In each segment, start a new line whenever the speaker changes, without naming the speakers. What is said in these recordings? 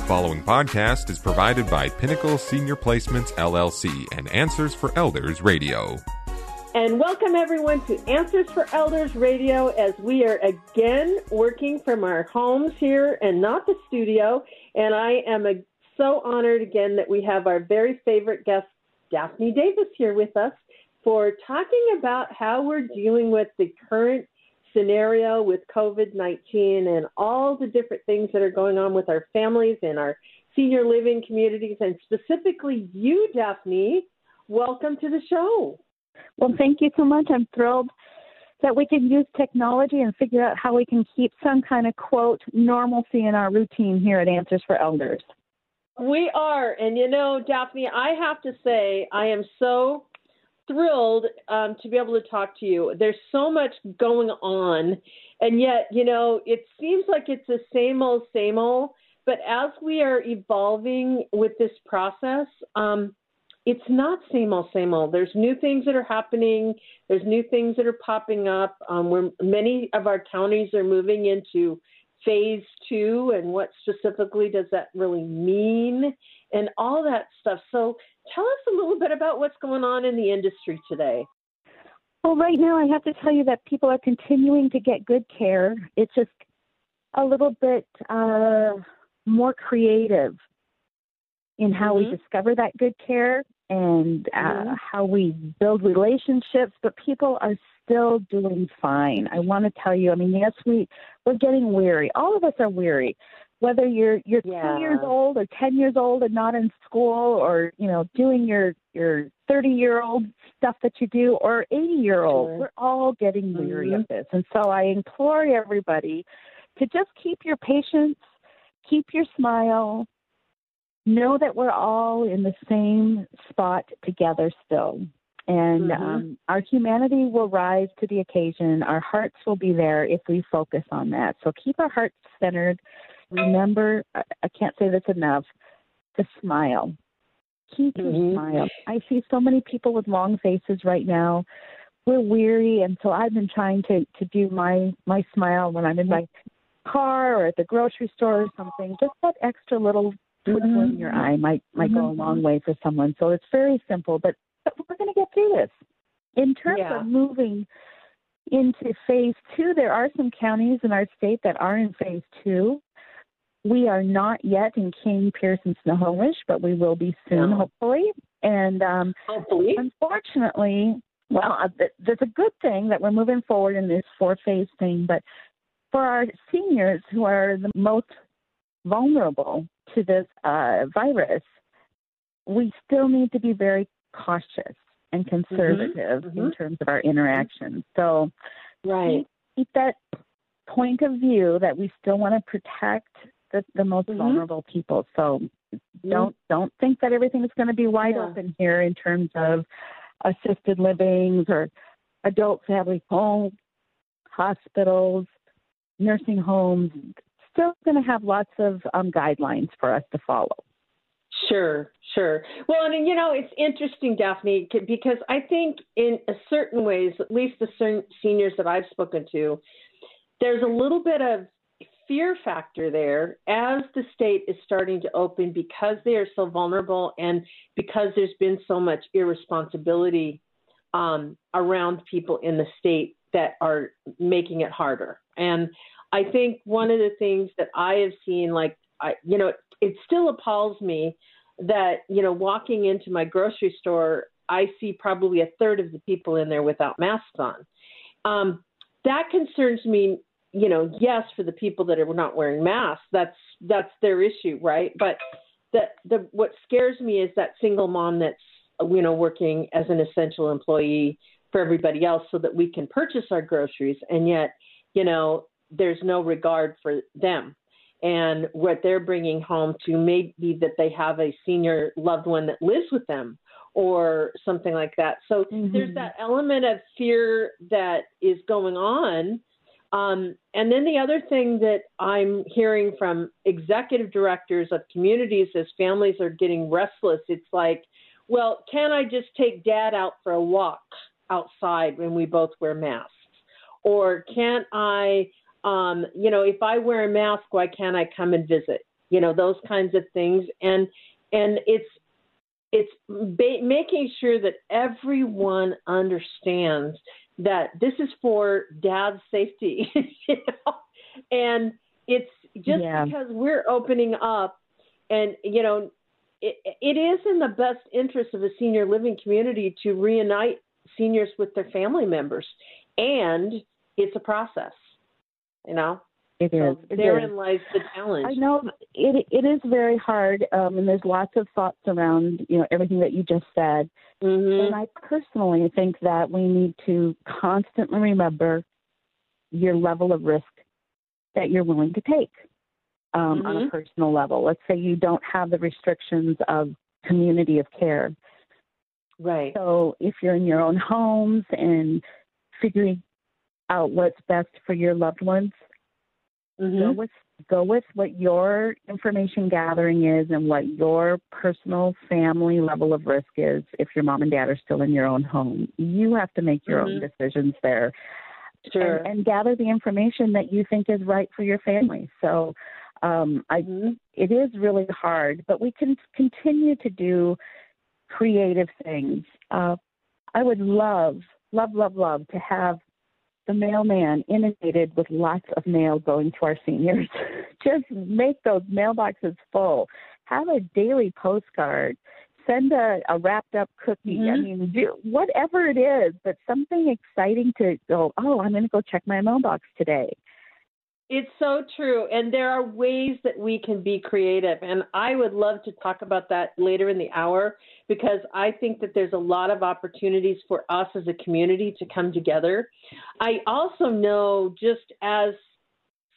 The following podcast is provided by Pinnacle Senior Placements LLC and Answers for Elders Radio.
And welcome everyone to Answers for Elders Radio as we are again working from our homes here and not the studio. And I am so honored again that we have our very favorite guest, Daphne Davis, here with us for talking about how we're dealing with the current scenario with COVID 19 and all the different things that are going on with our families and our senior living communities, and specifically you, Daphne. Welcome to the show.
Well, thank you so much. I'm thrilled that we can use technology and figure out how we can keep some kind of quote normalcy in our routine here at Answers for Elders.
We are. And you know, Daphne, I have to say, I am so thrilled um, to be able to talk to you. There's so much going on, and yet, you know, it seems like it's the same old, same old. But as we are evolving with this process, um, it's not same old, same old. There's new things that are happening. There's new things that are popping up. Um, where many of our counties are moving into phase two, and what specifically does that really mean, and all that stuff. So tell us a little bit about what's going on in the industry today.
Well, right now, I have to tell you that people are continuing to get good care. It's just a little bit uh, more creative in how mm-hmm. we discover that good care and uh, mm-hmm. how we build relationships, but people are still doing fine. I want to tell you, I mean, yes, we we're getting weary. All of us are weary whether you're you're yeah. two years old or ten years old and not in school or you know doing your your thirty year old stuff that you do or eighty year old sure. we're all getting weary mm-hmm. of this and so i implore everybody to just keep your patience keep your smile know that we're all in the same spot together still and mm-hmm. um, our humanity will rise to the occasion. Our hearts will be there if we focus on that. So keep our hearts centered remember, I can't say this enough, to smile. Keep your mm-hmm. smile. I see so many people with long faces right now. We're weary, and so I've been trying to to do my my smile when I'm in my car or at the grocery store or something. Just that extra little twinkle mm-hmm. in your eye might might go a long mm-hmm. way for someone. So it's very simple, but, but we're going to get through this. In terms yeah. of moving into phase two, there are some counties in our state that are in phase two. We are not yet in King, Pierce, and Snohomish, but we will be soon, hopefully. And um,
hopefully,
unfortunately, well, uh, there's a good thing that we're moving forward in this four phase thing, but for our seniors who are the most vulnerable to this uh, virus, we still need to be very cautious and mm-hmm. conservative mm-hmm. in terms of our interactions. So,
right.
Keep, keep that point of view that we still want to protect the, the most mm-hmm. vulnerable people. So mm-hmm. don't don't think that everything is going to be wide yeah. open here in terms of assisted livings or adult family homes, hospitals, nursing homes. Still going to have lots of um, guidelines for us to follow.
Sure, sure. Well, I and you know, it's interesting, Daphne, because I think in certain ways, at least the seniors that I've spoken to, there's a little bit of fear factor there as the state is starting to open because they are so vulnerable and because there's been so much irresponsibility um, around people in the state that are making it harder. And I think one of the things that I have seen, like, I, you know, it, it still appalls me that, you know, walking into my grocery store, I see probably a third of the people in there without masks on. Um, that concerns me you know, yes, for the people that are not wearing masks, that's that's their issue, right? But the the what scares me is that single mom that's you know working as an essential employee for everybody else, so that we can purchase our groceries, and yet, you know, there's no regard for them and what they're bringing home to maybe that they have a senior loved one that lives with them or something like that. So mm-hmm. there's that element of fear that is going on um, and then the other thing that I'm hearing from executive directors of communities as families are getting restless, it's like, well, can I just take dad out for a walk outside when we both wear masks? Or can't I, um, you know, if I wear a mask, why can't I come and visit? you know those kinds of things and and it's it's ba- making sure that everyone understands that this is for dad's safety you know? and it's just yeah. because we're opening up and you know it, it is in the best interest of a senior living community to reunite seniors with their family members and it's a process you know
it is.
So therein lies the challenge.
I know it. It is very hard, um, and there's lots of thoughts around you know everything that you just said.
Mm-hmm.
And I personally think that we need to constantly remember your level of risk that you're willing to take um,
mm-hmm.
on a mm-hmm. personal level. Let's say you don't have the restrictions of community of care.
Right.
So if you're in your own homes and figuring out what's best for your loved ones,
mm-hmm.
go with go with what your information gathering is and what your personal family level of risk is if your mom and dad are still in your own home. You have to make your
mm-hmm.
own decisions there.
Sure.
And, and, gather the information that you think is right for your family. So um, I,
mm-hmm.
it is really hard, but we can continue to do creative things. Uh, I would love, love, love, love to have the mailman inundated with lots of mail going to our seniors. Just make those mailboxes full. Have a daily postcard. Send a, a wrapped up cookie.
Mm-hmm.
I mean, do, whatever it is, but something exciting to go, oh, I'm going to go check my mailbox today.
It's so true. And there are ways that we can be creative. And I would love to talk about that later in the hour because I think that there's a lot of opportunities for us as a community to come together. I also know just as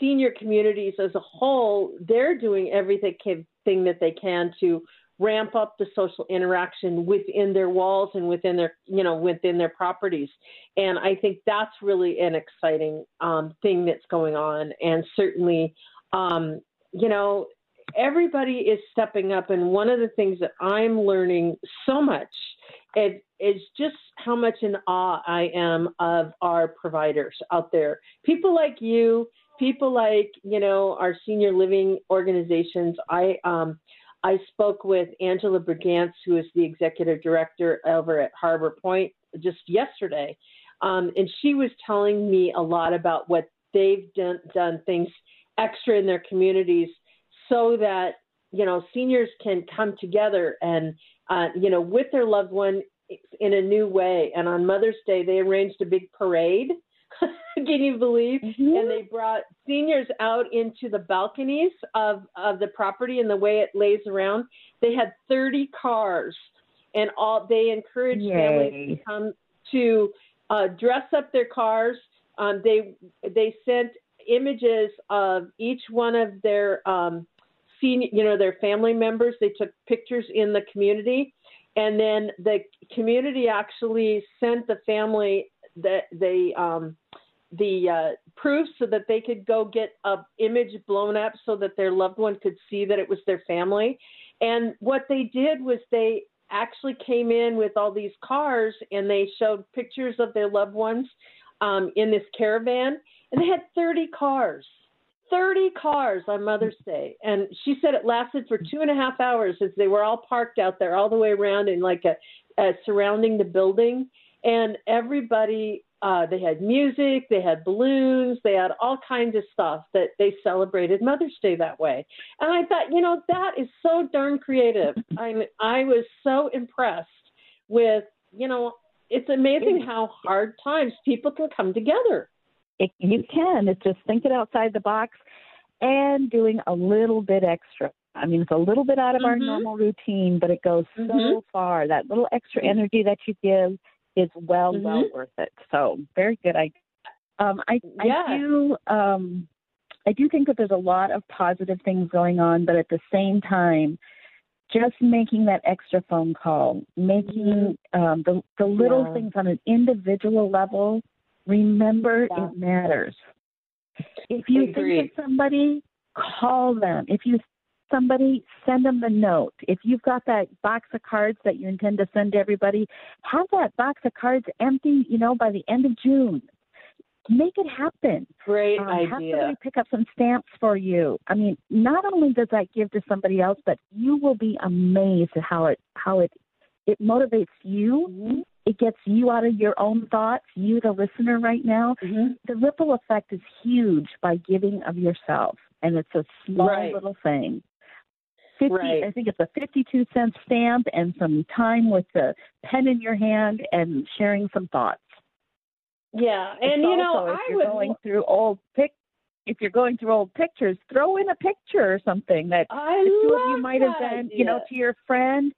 senior communities as a whole, they're doing everything that they can to ramp up the social interaction within their walls and within their you know within their properties. And i think that's really an exciting um, thing that's going on. And certainly um, you know everybody is stepping up. And one of the things that i'm learning so much is, is just how much in awe i am of our providers out there. People like you people like you know our senior living organizations. I um, I spoke with Angela Brigance, who is the executive director over at Harbor Point, just yesterday, um, and she was telling me a lot about what they've done, done things extra in their communities so that you know seniors can come together and uh, you know with their loved one in a new way. And on Mother's Day, they arranged a big parade Can you believe?
Mm-hmm.
And they brought seniors out into the balconies of, of the property and the way it lays around. They had 30 cars, and all they encouraged
Yay.
families to come to uh, dress up their cars. Um, they they sent images of each one of their um, senior, you know, their family members. They took pictures in the community, and then the community actually sent the family that they um, the uh, proof so that they could go get a image blown up so that their loved one could see that it was their family. And what they did was they actually came in with all these cars and they showed pictures of their loved ones um, in this caravan, and they had 30 cars. 30 cars on Mother's Day. And she said it lasted for two and a half hours as they were all parked out there all the way around in like a, a surrounding the building and everybody uh, they had music, they had balloons, they had all kinds of stuff that they celebrated Mother's Day that way. And I thought, you know, that is so darn creative. I mean, I was so impressed with, you know, it's amazing how hard times people can come together.
It, you can. It's just thinking outside the box and doing a little bit extra. I mean, it's a little bit out of
mm-hmm.
our normal routine, but it goes
mm-hmm.
so far. That little extra energy that you give is well
mm-hmm.
well worth it. So very good. I um, I,
yeah.
I do um, I do think that there's a lot of positive things going on, but at the same time, just making that extra phone call, making
mm-hmm.
um, the the little
yeah.
things on an individual level, remember
yeah.
it matters. If you think of somebody, call them. If you somebody, send them the note. If you've got that box of cards that you intend to send to everybody, have that box of cards empty, you know, by the end of June. make it happen.
Great
um,
idea.
Have somebody pick up some stamps for you. I mean, not only does that give to somebody else, but you will be amazed at how it how it it motivates you.
Mm-hmm.
It gets you out of your own thoughts, you the listener right now.
Mm-hmm.
The ripple effect is huge by giving of yourself, and it's a small
Right.
little thing. 50,
Right.
I think it's a 52 cent stamp and some time with the pen in your hand and sharing some thoughts.
Yeah, and
It's
you know,
also, if
I
you're
would.
going through old pic, if you're going through old pictures, throw in a picture or something that
I
the two of you might have been, you know, to your friend.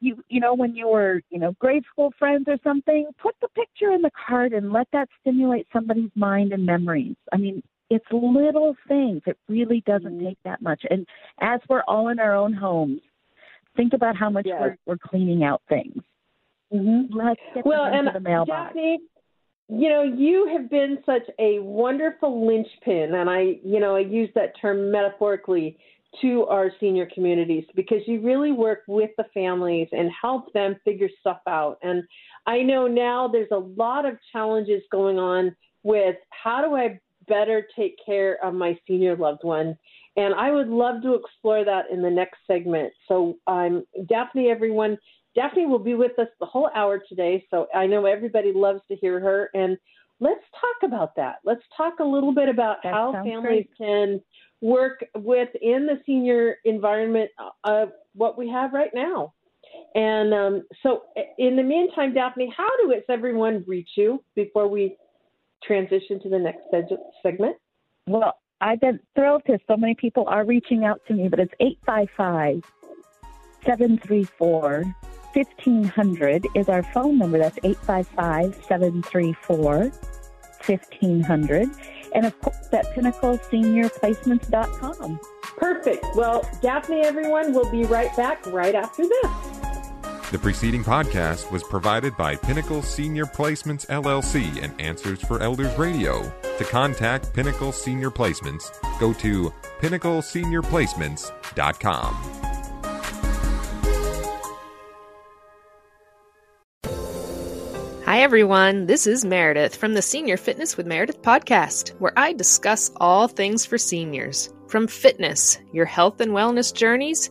You you know when you were you know grade school friends or something. Put the picture in the card and let that stimulate somebody's mind and memories. I mean, it's little things. It really doesn't
Mhm.
take that much. And as we're all in our own homes, think about how much
Yes.
we're we're cleaning out things.
Mm-hmm.
Let's get
Well, and
the mailbox.
Daphne, you know, you have been such a wonderful linchpin, and I, you know, I use that term metaphorically to our senior communities because you really work with the families and help them figure stuff out. And I know now there's a lot of challenges going on with how do I better take care of my senior loved one. And I would love to explore that in the next segment. So, um, Daphne, everyone, Daphne will be with us the whole hour today, so I know everybody loves to hear her. And let's talk about that. Let's talk a little bit about
That
how families can work within the senior environment of what we have right now. And um, so, in the meantime, Daphne, how do does everyone reach you before we transition to the next seg- segment?
Well, I've been thrilled because so many people are reaching out to me, but it's 855 734 1500 is our phone number. That's 855 734 1500. And of course, at pinnacleseniorplacements.com.
Perfect. Well, Daphne, everyone, we'll be right back right after this.
The preceding podcast was provided by Pinnacle Senior Placements LLC and Answers for Elders Radio. To contact Pinnacle Senior Placements, go to pinnacleseniorplacements.com.
Hi, everyone. This is Meredith from the Senior Fitness with Meredith podcast, where I discuss all things for seniors from fitness, your health and wellness journeys,